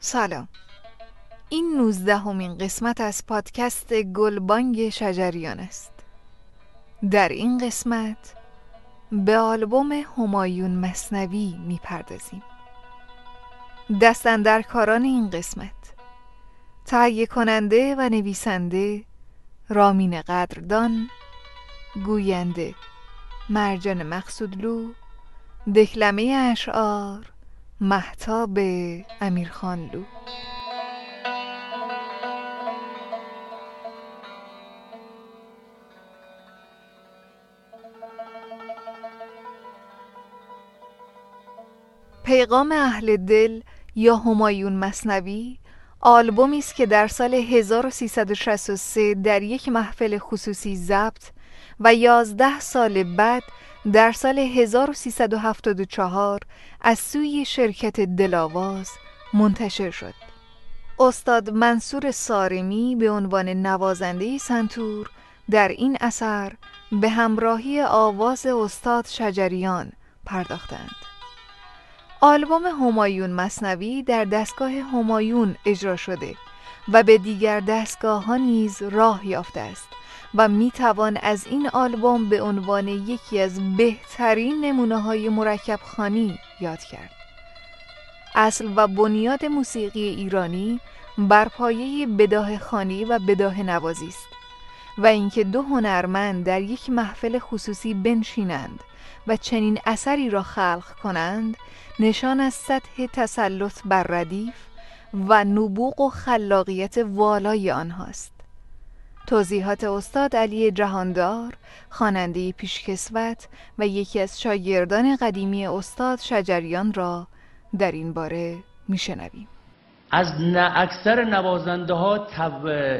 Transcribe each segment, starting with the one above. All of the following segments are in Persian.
سلام. این نوزدهمین قسمت از پادکست گلبانگ شجریان است. در این قسمت به آلبوم همایون مصنوی می‌پردازیم. دستندرکاران این قسمت تهیه کننده و نویسنده رامین قدردان گوینده مرجان مقصودلو دکلمه اشعار محتاب امیرخانلو پیغام اهل دل یا همایون مصنوی آلبومی است که در سال 1363 در یک محفل خصوصی ضبط و 11 سال بعد در سال 1374 از سوی شرکت دلاواز منتشر شد. استاد منصور سارمی به عنوان نوازنده سنتور در این اثر به همراهی آواز استاد شجریان پرداختند. آلبوم همایون مصنوی در دستگاه همایون اجرا شده و به دیگر دستگاه ها نیز راه یافته است و می توان از این آلبوم به عنوان یکی از بهترین نمونه های مرکب خانی یاد کرد. اصل و بنیاد موسیقی ایرانی بر پایه بداه خانی و بداه نوازی است و اینکه دو هنرمند در یک محفل خصوصی بنشینند و چنین اثری را خلق کنند نشان از سطح تسلط بر ردیف و نبوغ و خلاقیت والای آنهاست توضیحات استاد علی جهاندار خواننده پیشکسوت و یکی از شاگردان قدیمی استاد شجریان را در این باره میشنویم. از اکثر نوازنده ها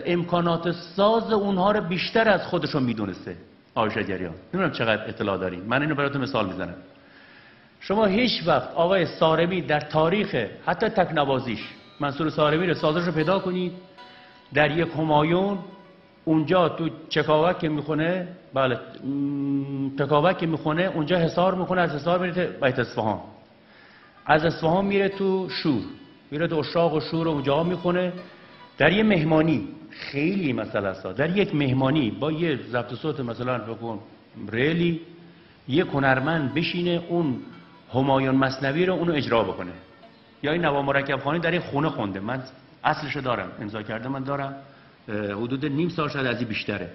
امکانات ساز اونها رو بیشتر از خودشون می‌دونسته. آقای شجریان نمی‌دونم چقدر اطلاع داریم من اینو براتون مثال می‌زنم. شما هیچ وقت آقای سارمی در تاریخ حتی تک نوازیش منصور سارمی رو سازش رو پیدا کنید. در یک همایون اونجا تو چکاوک که می‌خونه بله چکاوک که می‌خونه اونجا حسار می‌خونه از حسار میره بیت اصفهان. از اصفهان میره تو شور میره تو اشاق و شور و اونجا می‌خونه. در یه مهمانی خیلی مسئله است. در یک مهمانی با یه ضبط صوت مثلا بکن ریلی یه هنرمند بشینه اون همایون مصنوی رو اونو اجرا بکنه. یا این نوا مرکب خانی در این خونه خونده. من اصلشو دارم امضا کرده من دارم. حدود نیم سال شاید از این بیشتره.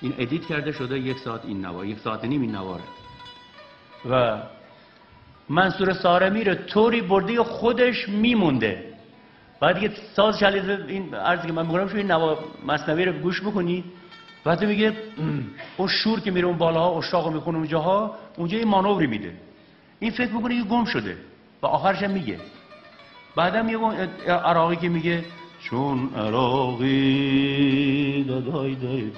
این ادیت کرده شده یک ساعت این نوا یک ساعت نیم این نواره و منصور سارمی رو طوری برده خودش میمونده. بعد یه ساز شلیز این عرضی که من میگم شو این نوا مصنوی رو گوش بکنی. بعد میگه اون شور که میره اون بالاها اشاق می‌خونه اونجاها اونجا یه مانوری میده. این فکر می‌کنه یه گم شده. و آخرش هم میگه. بعدم یه عراقی که میگه چون عراقی دای دای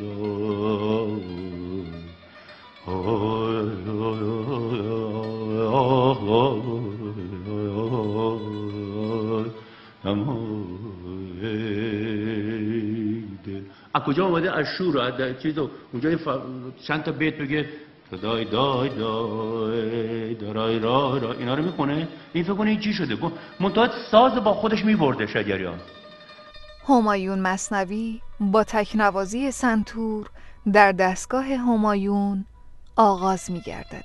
از کجا آمده از شور از چیزو اونجا چند تا بیت بگه دای دای دای دای را را اینا رو می‌کنه این فکر کنه این چی شده منتها ساز با خودش میبرده شجریان همایون مصنوی با تکنوازی سنتور در دستگاه همایون آغاز میگردد.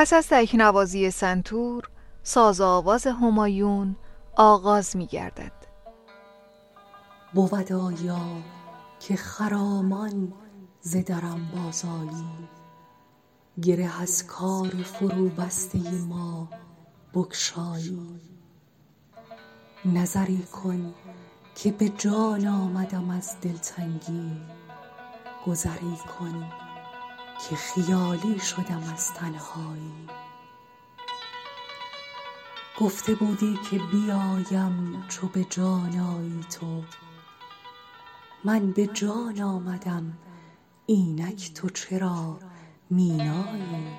پس از تکنوازی سنتور ساز آواز همایون آغاز می گردد بود آیا که خرامان ز درم بازایی گره از کار فرو بسته ما بکشایی نظری کن که به جان آمدم از دلتنگی. گذری کن که خیالی شدم از تنهایی. گفته بودی که بیایم چو به جان آیی تو. من به جان آمدم اینک تو چرا می نایی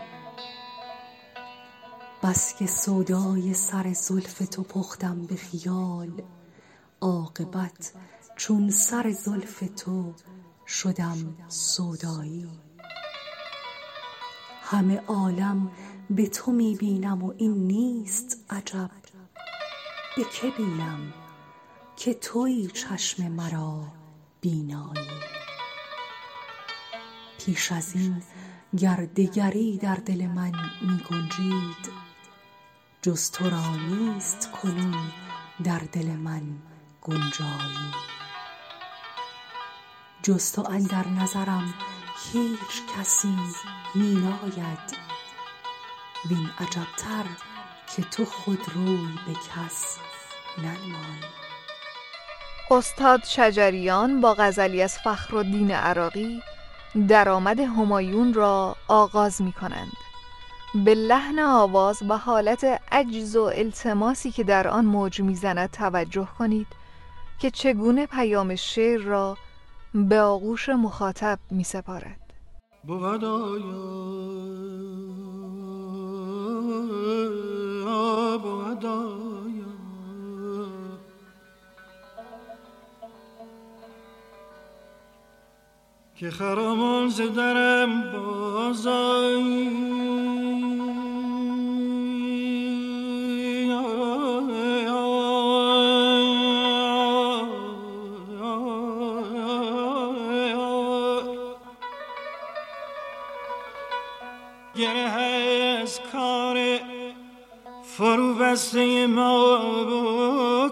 بس که سودای سر زلف تو پختم به خیال عاقبت چون سر زلف تو شدم سودایی. همه عالم به تو می بینم و این نیست عجب. به که بینم که تویی چشم مرا بینایی؟ پیش از این گر دگری در دل من می گنجید جز تو را نیست کنون در دل من گنجایی. جز تو اندر نظرم هیچ کسی می ناید وین عجبتر که تو خود روی به کس ننمایی استاد شجریان با غزلی از فخرالدین عراقی درآمد همایون را آغاز می کنند به لحن آواز و حالت عجز و التماسی که در آن موج می‌زند توجه کنید که چگونه پیام شعر را به آغوش مخاطب می سپارد که خرامان زدرم بازایی دسته ما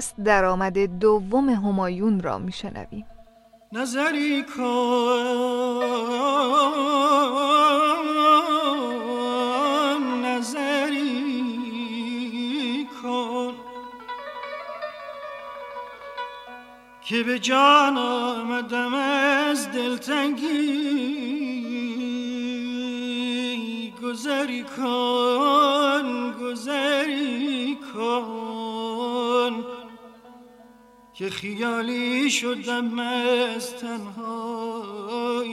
سپس درآمد دوم همایون را میشنویم. نظری کن. نظری کن. که به جان آمدم از دلتنگی گذری کن گذری کن. که خیالی شدم از تنهایی.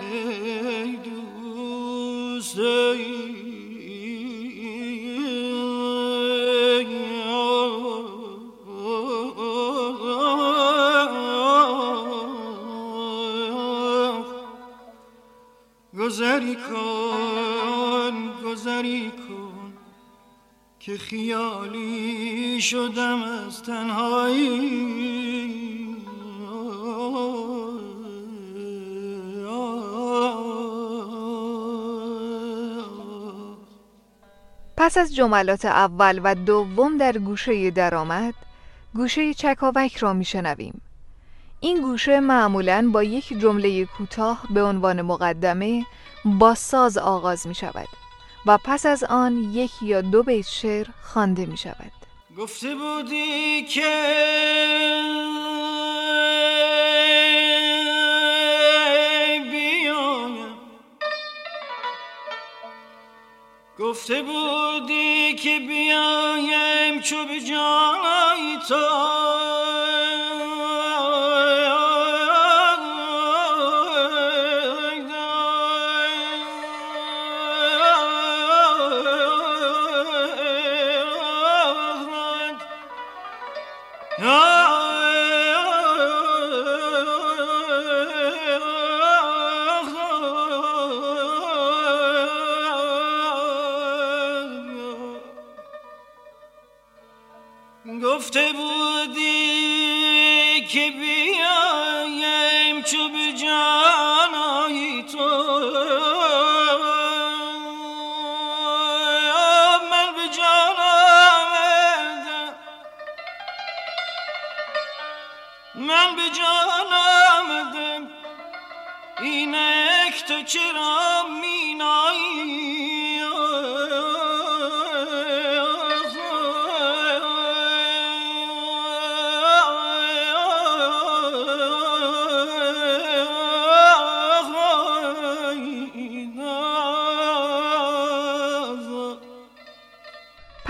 ای دوست گذری کن گذری که خیالی شدم از تنهایی. پس از جملات اول و دوم در گوشه درآمد گوشه چکاوک را میشنویم. این گوشه معمولا با یک جمله کوتاه به عنوان مقدمه با ساز آغاز می شود و پس از آن یک یا دو بیت شعر خوانده می شود گفته بودی که گفته بودی که بیایم چو به جای تو.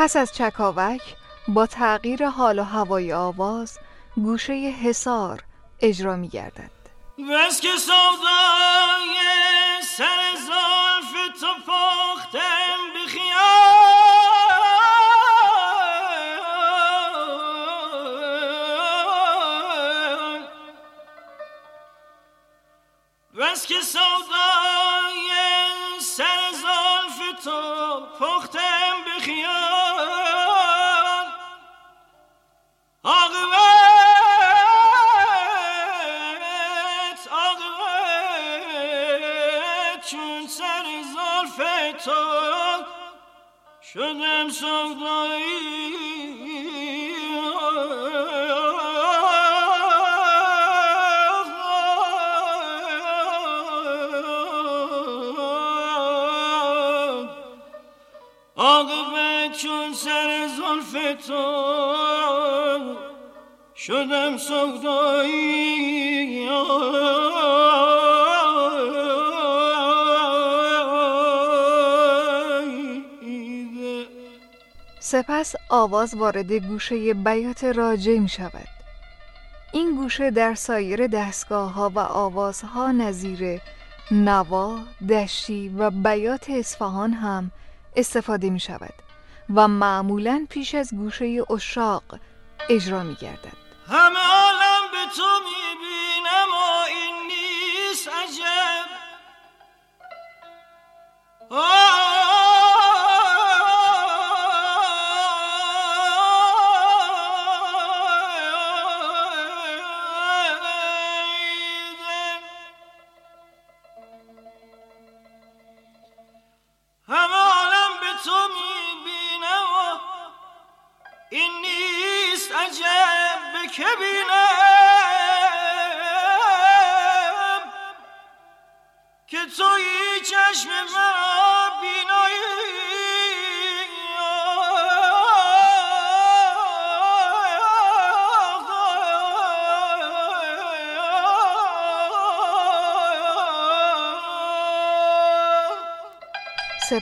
پس از چکاوک با تغییر حال و هوای آواز گوشه حصار اجرا می گردد بس که سر شدم سودایی آقابت چون سر زلف تو شدم سودایی سپس آواز وارد گوشه بیات راجع می شود. این گوشه در سایر دستگاه ها و آوازها نظیر نوا، دشتی و بیات اصفهان هم استفاده می شود و معمولا پیش از گوشه اشاق اجرا می گردد. همه عالم به تو می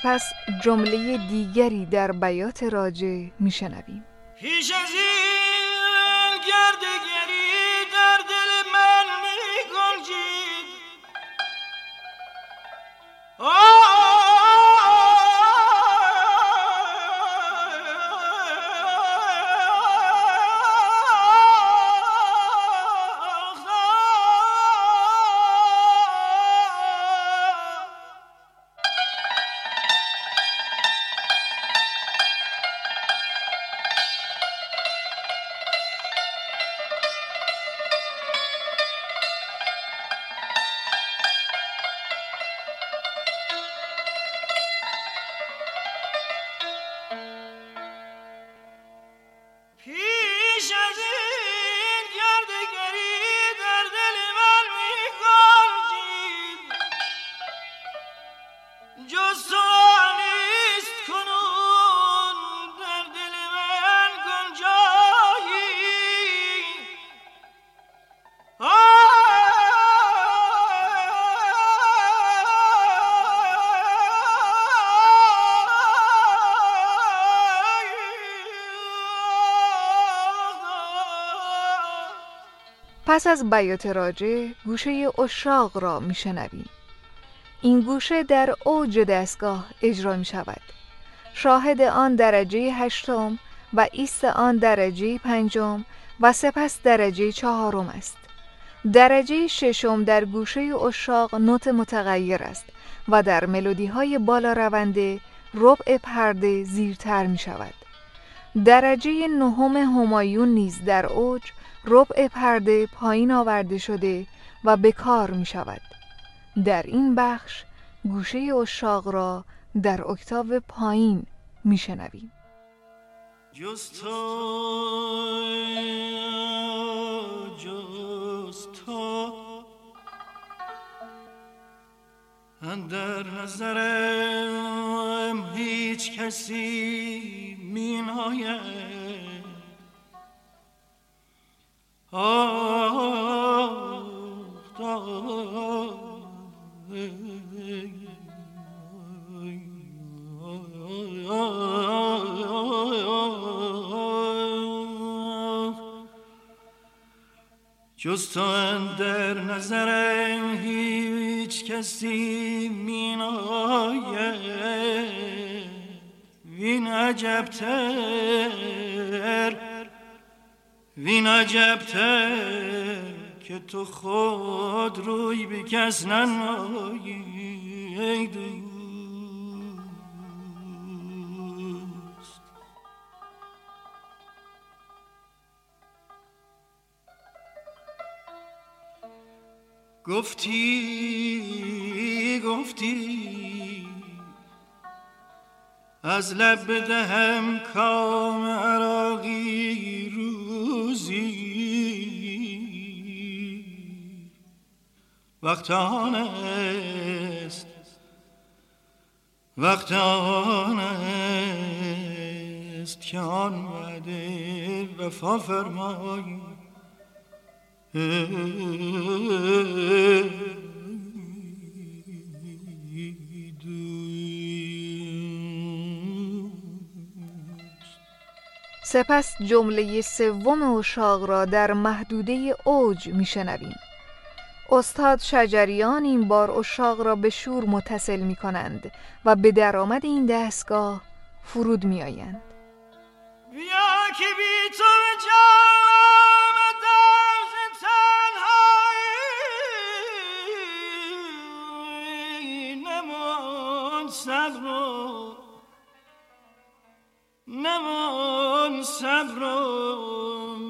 سپس جمله دیگری در بیات راجع میشنویم. پیش از این گردگری پس از بیات راجه گوشه اشاق را میشنویم. این گوشه در اوج دستگاه اجرا می شود شاهد آن درجه هشتم و ایست آن درجه پنجم و سپس درجه چهارم است. درجه ششم در گوشه اشاق نوت متغیر است و در ملودی های بالا رونده ربع پرده زیرتر می شود درجه نهم همایون نیز در اوج ربع پرده پایین آورده شده و به کار می شود. در این بخش گوشه اشاق را در اکتاو پایین می شنویم. جز تو جز تو. در نظرم هیچ کسی می ناید. جز تو در نظرم هیچ کسی می ناید وین عجبتر وین عجبتر که تو خود روی به کس ننمایی گفتی گفتی از لب بدهم کام عراقی روزی. وقت آن است. وقت آن است که آن وعده وفا فرمایی سپس جمله سوم اشاق را در محدوده اوج میشنویم استاد شجریان این بار اشاق را به شور متصل می کنند و به درآمد این دستگاه فرود می آیند. بیا که بی تو تنهایی صبر صبر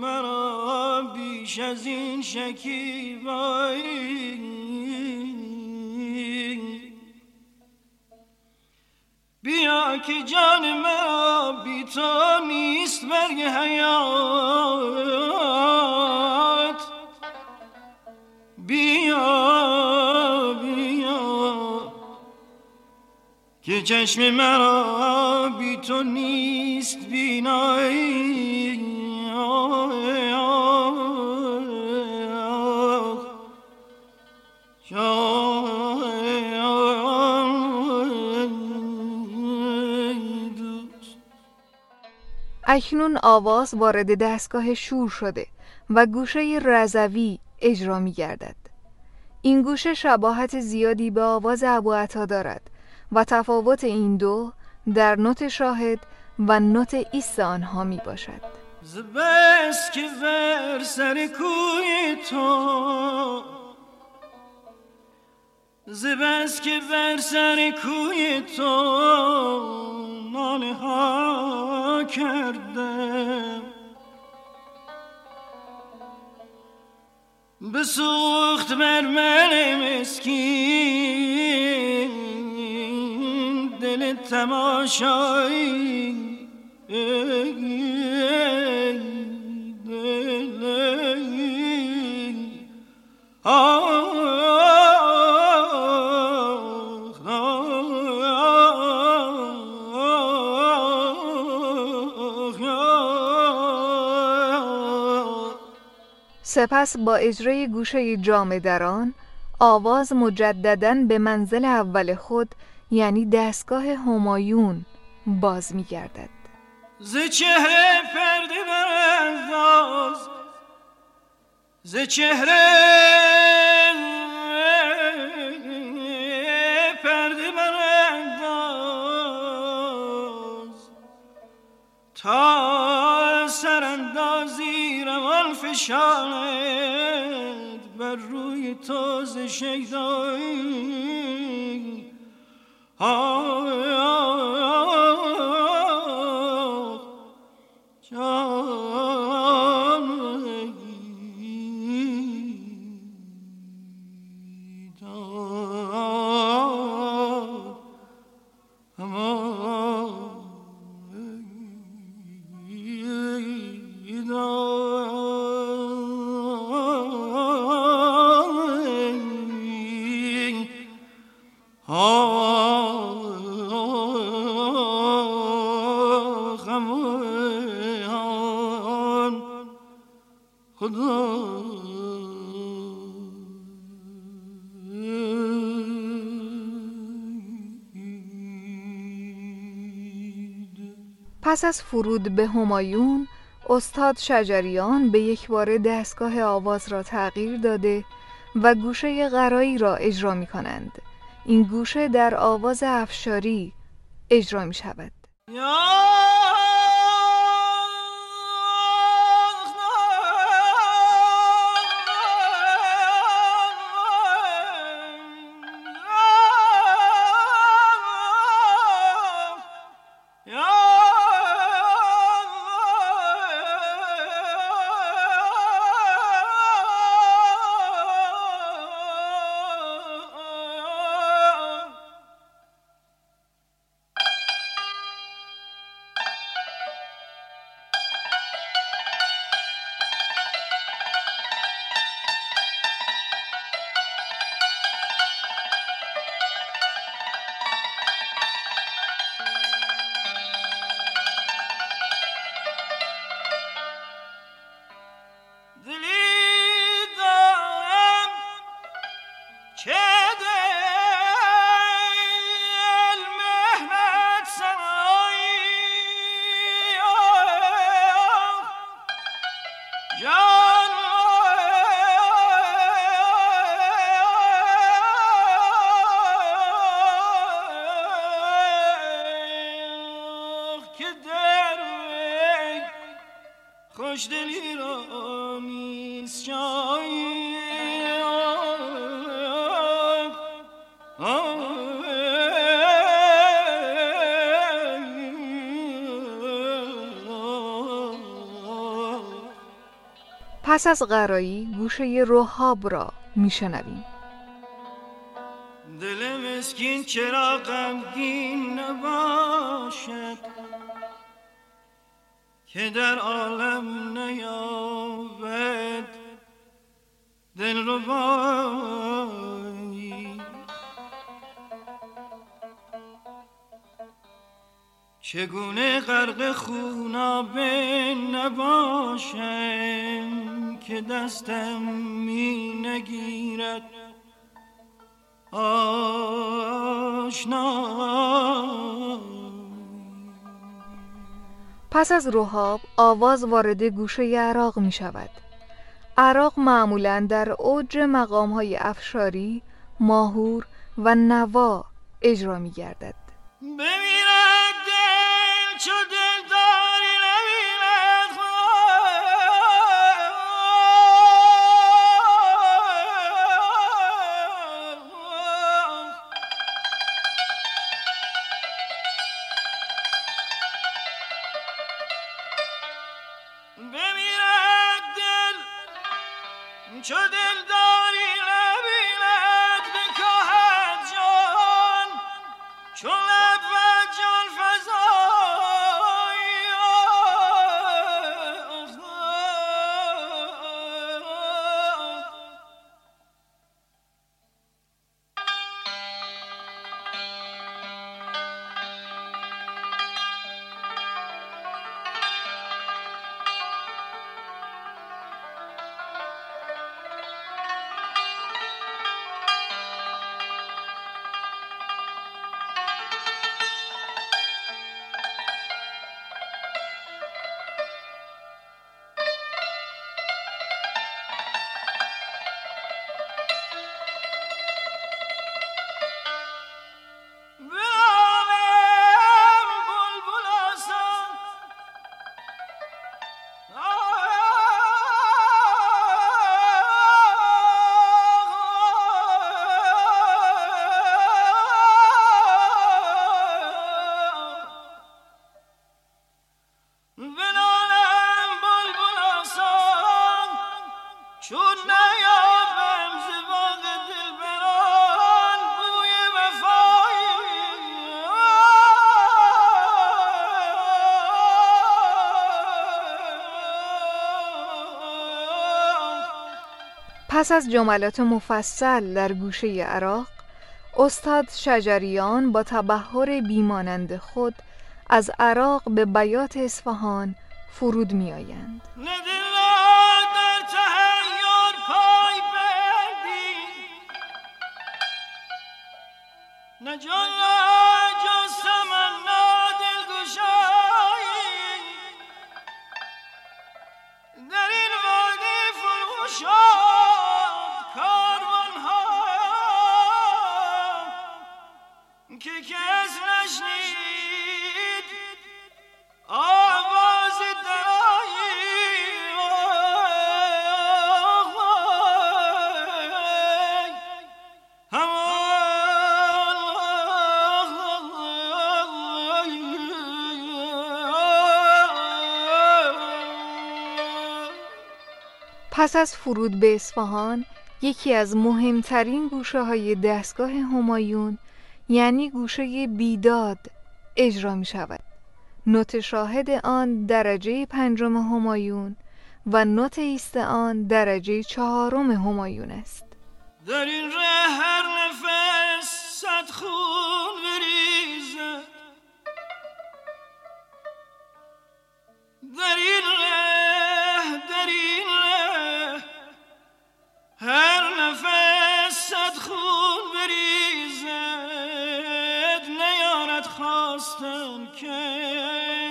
مرا بیش از این شکیبایی. بیا که جان مرا بی تو نیست برگ حیات. بیا. که چشم مرا بی تو نیست بینایی اکنون آواز وارد دستگاه شور شده و گوشه رزوی اجرا می گردد. این گوشه شباهت زیادی به آواز ابو عطا دارد و تفاوت این دو در نوت شاهد و نوت ایست آنها می باشد. زبست که ور سر کوی تو زبست که ور سر کوی تو ناله ها کردم بسوخت بر من مسکین تماشایی سپس با اجرای گوشه جام دران آواز مجددا به منزل اول خود یعنی دستگاه همایون باز می گردد ز چهره پرده برانداز ز چهره پرده برانداز تا سراندازی روان فشاند بر روی شیدایی. جان پس از فرود به همایون استاد شجریان به یک بار دستگاه آواز را تغییر داده و گوشه غرایی را اجرا می کنند. این گوشه در آواز افشاری اجرا می شود. پس از قرایی گوشه روحاب را میشنویم. دل مسکین چرا غمگین نباشد؟ که در عالم نیابد دل رو چگونه غرق خونابه نباشم که دستم می نگیرد؟ آشنا پس از روحاب آواز وارد گوشه عراق می شود عراق معمولا در اوج مقام های افشاری، ماهور و نوا اجرا می گردد پس از جملات مفصل در گوشه عراق استاد شجریان با تبهر بیمانند خود از عراق به بیات اصفهان فرود می آیند. yo la پس از فرود به اصفهان یکی از مهمترین گوشه های دستگاه همایون یعنی گوشه بیداد اجرا می شود نوت شاهد آن درجه پنجم همایون و نوت ایست آن درجه چهارم همایون است. در این هر نفس صد خون بریزد. در این هر نفس صد خون بریزد نیارد خواستم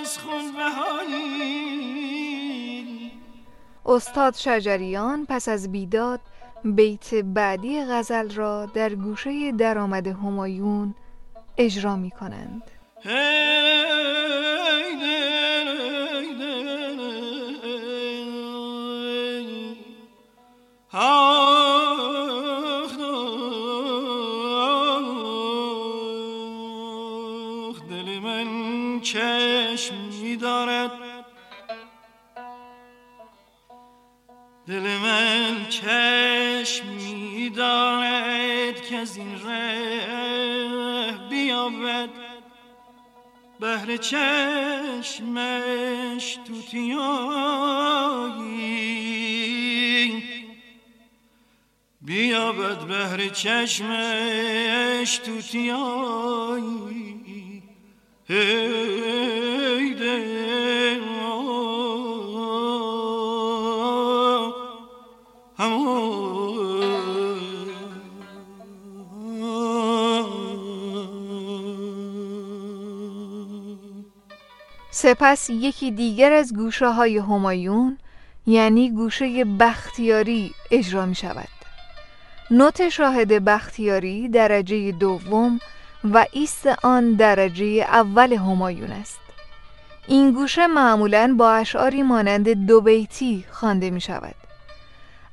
از خون بهایی. استاد شجریان پس از بیداد بیت بعدی غزل را در گوشه درآمد همایون اجرا می کنند چشم می دارد دل من چشم می دارد که از این ره بیابد. بهر چشمش توتیایی بیابد بهر چشمش توتیایی هی دل سپس یکی دیگر از گوشه های همایون یعنی گوشه بختیاری اجرا می شود نوت شاهد بختیاری درجه دوم و ایست آن درجه اول همایون است. این گوشه معمولا با اشعاری مانند دو بیتی خوانده می شود.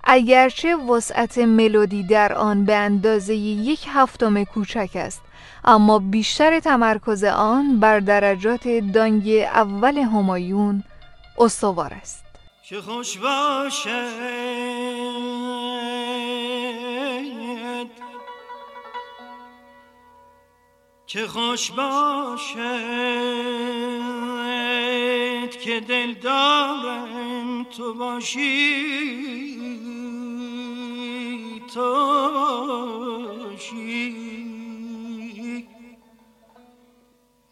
اگرچه وسعت ملودی در آن به اندازه یک هفتم کوچک است اما بیشتر تمرکز آن بر درجات دانگ اول همایون استوار است. که خوش باشد که خوش باشد که دل دارم تو باشی. تو باشی.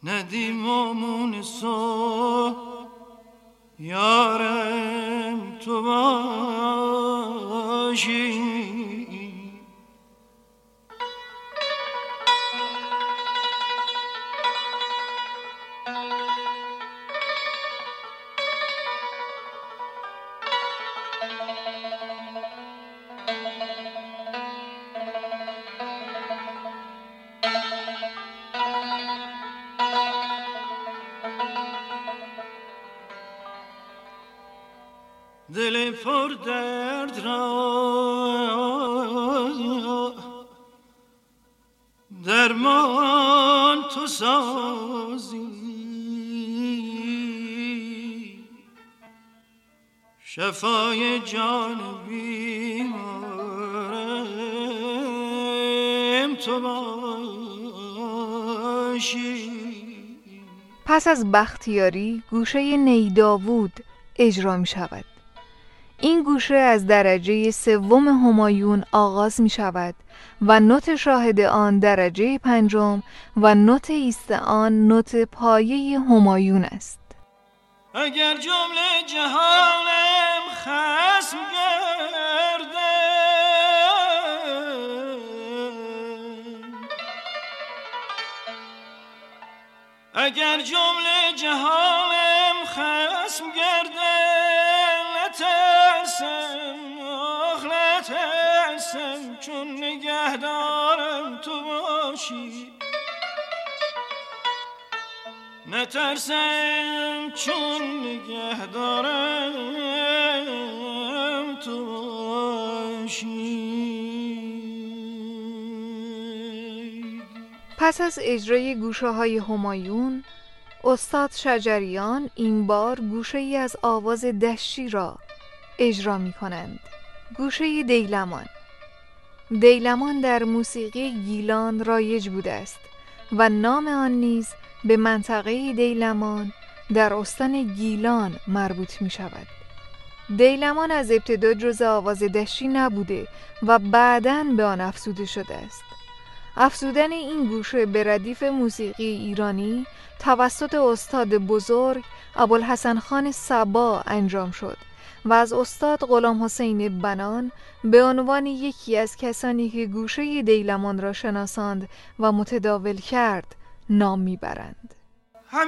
ندیم آمون سو یارم. تو باشی جان بیمارم تو باشی. پس از بختیاری گوشه نیداوود اجرا می شود. این گوشه از درجه سوم همایون آغاز می شود و نوت شاهد آن درجه پنجم و نوت ایست آن نوت پایه همایون است. اگر جمله جهانم خسم گردد اگر جمله جهانم خسم گردد نترسم آخ نترسم چون نگهدارم تو باشی. نترسم چون نگهدارم تو باشی پس از اجرای گوشه های همایون استاد شجریان این بار گوشه ای از آواز دشتی را اجرا می کنند گوشه دیلمان. دیلمان در موسیقی گیلان رایج بوده است و نام آن نیز به منطقه دیلمان در استان گیلان مربوط می شود دیلمان از ابتدا جز آواز دشتی نبوده و بعدا به آن افزوده شده است. افزودن این گوشه به ردیف موسیقی ایرانی توسط استاد بزرگ ابوالحسن خان سبا انجام شد و از استاد غلام حسین بنان به عنوان یکی از کسانی که گوشه دیلمان را شناساند و متداول کرد نام می‌برند. چو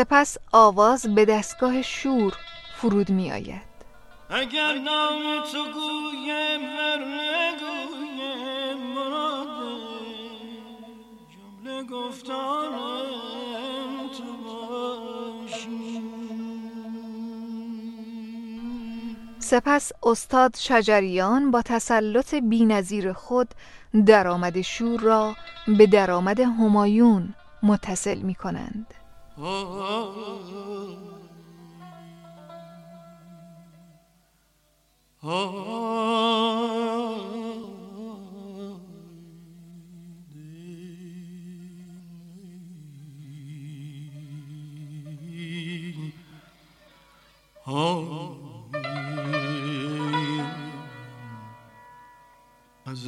سپس آواز به دستگاه شور فرود می آید اگر نام تو گویم هر نگویم مراد جمله گفتارم تو باشی. سپس استاد شجریان با تسلط بینظیر خود درآمد شور را به درآمد همایون متصل می کنند از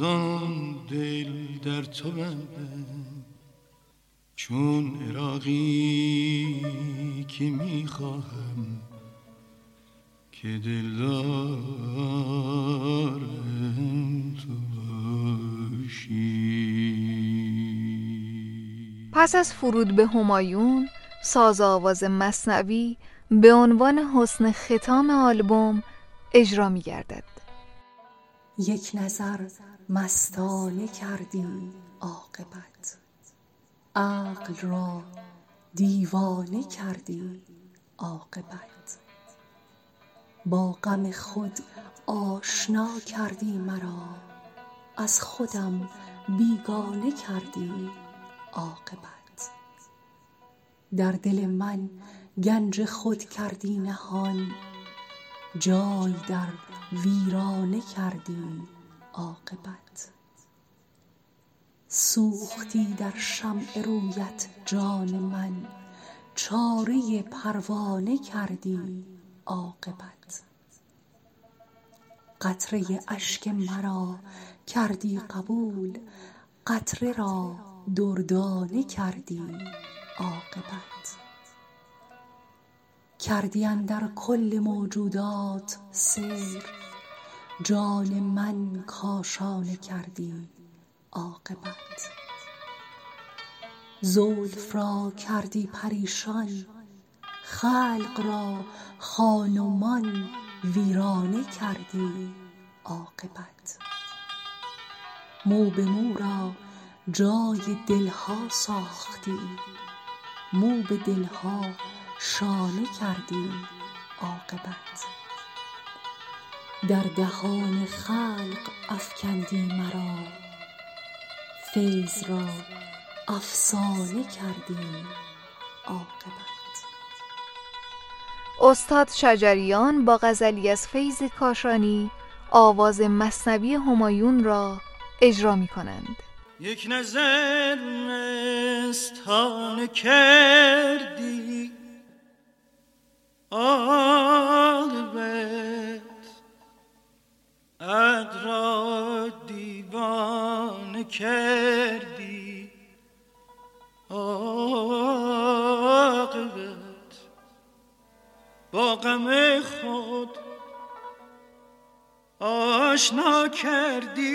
آن دل در تو بندم. چون عراقی که می‌خواهم که که دلدار تو باشی پس از فرود به همایون ساز آواز مصنوی به عنوان حسن ختام آلبوم اجرا می گردد. یک نظر مستانه کردی عاقبت عقل را دیوانه کردی عاقبت. با غم خود آشنا کردی مرا از خودم بیگانه کردی عاقبت. در دل من گنج خود کردی نهان جای در ویرانه کردی عاقبت. سوختی در شمع رویت جان من. چاره پروانه کردی عاقبت. قطره اشک مرا کردی قبول قطره را دردانه کردی عاقبت. کردی اندر کل موجودات سیر جان من کاشانه کردی عاقبت. زلف را کردی پریشان خلق را خان و ویرانه کردی عاقبت. مو به مو را جای دلها ساختی مو به دلها شانه کردی عاقبت. در دهان خلق افکندی مرا فیض را افسانه کردی عاقبت استاد شجریان با غزلی از فیض کاشانی آواز مصنوی همایون را اجرا می کنند. یک نظر مستانه کردی آلبت عد را دیوانه کردی. عاقبت با غم خود آشنا کردی.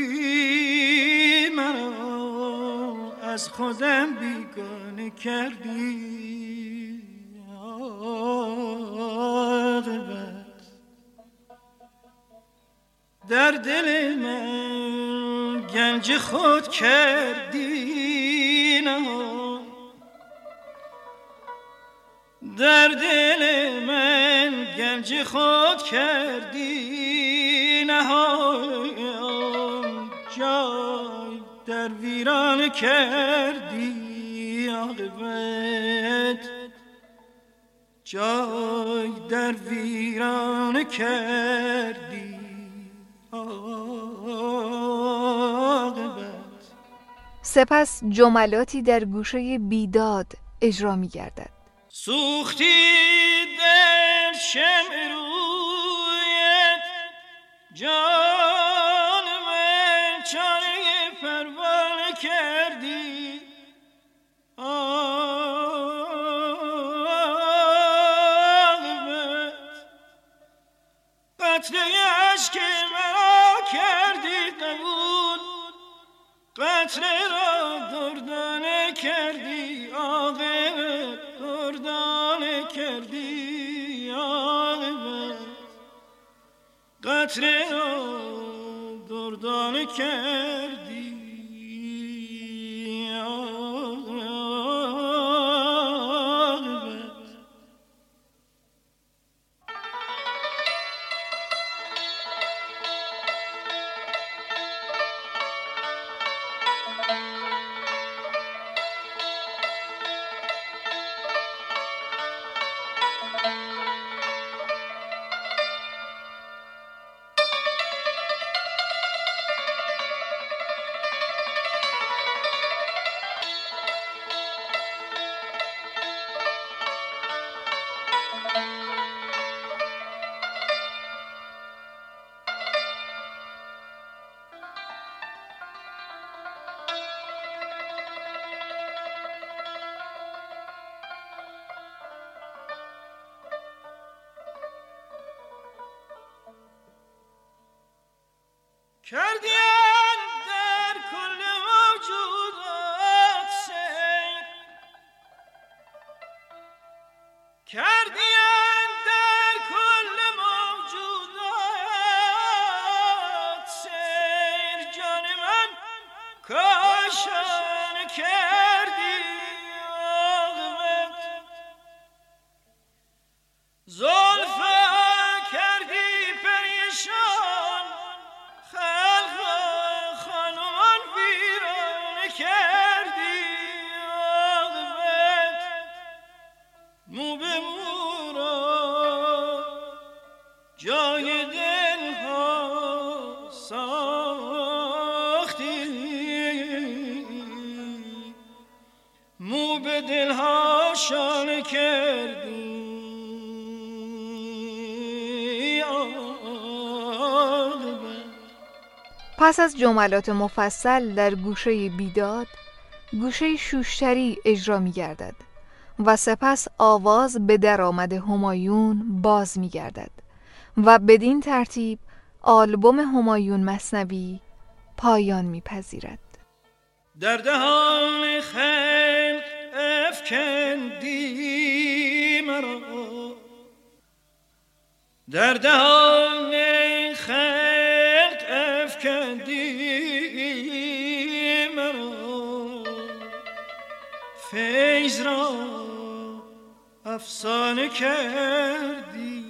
مرا از خودم بیگانه کردی. عاقبت در دل من گنج خود کردی نه. در دل من گنج خود کردی نهایم جای در ویران کردی عاقبت. جای در ویران کردی. عاقبت سپس جملاتی در گوشه بیداد اجرا می گردد. سوختی در شمع رویت جان من چاره پروانه کردی آقابت قتل عشق مرا کردی قبول قتل را قطره را دردانه پس از جملات مفصل در گوشه بیداد گوشه شوشتری اجرا می گردد و سپس آواز به درآمد همایون باز می گردد و بدین ترتیب آلبوم همایون مصنوی پایان میپذیرد. در دهان خلق افکندی مرا. در دهان خلق را افسانه کردی.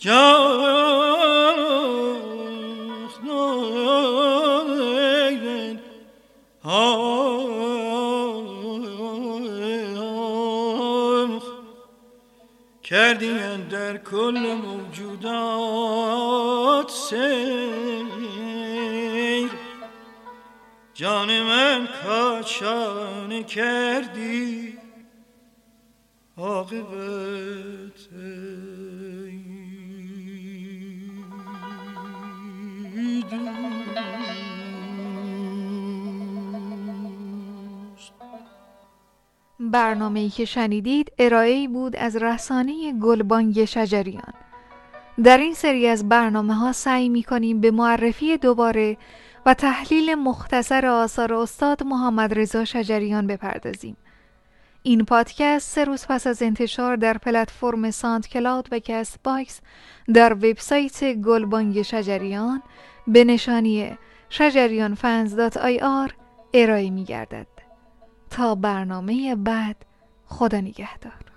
کردیم برنامه ای که شنیدید ارائه بود از رسانه گلبانگ شجریان در این سری از برنامه ها سعی می کنیم به معرفی دوباره و تحلیل مختصر آثار استاد محمد رضا شجریان بپردازیم این پادکست سه روز پس از انتشار در پلتفرم ساند کلاود و کست باکس در وبسایت گلبانگ شجریان به نشانی شجریان fans آر ارائه می گردد. تا برنامه بعد خدا نگهدار.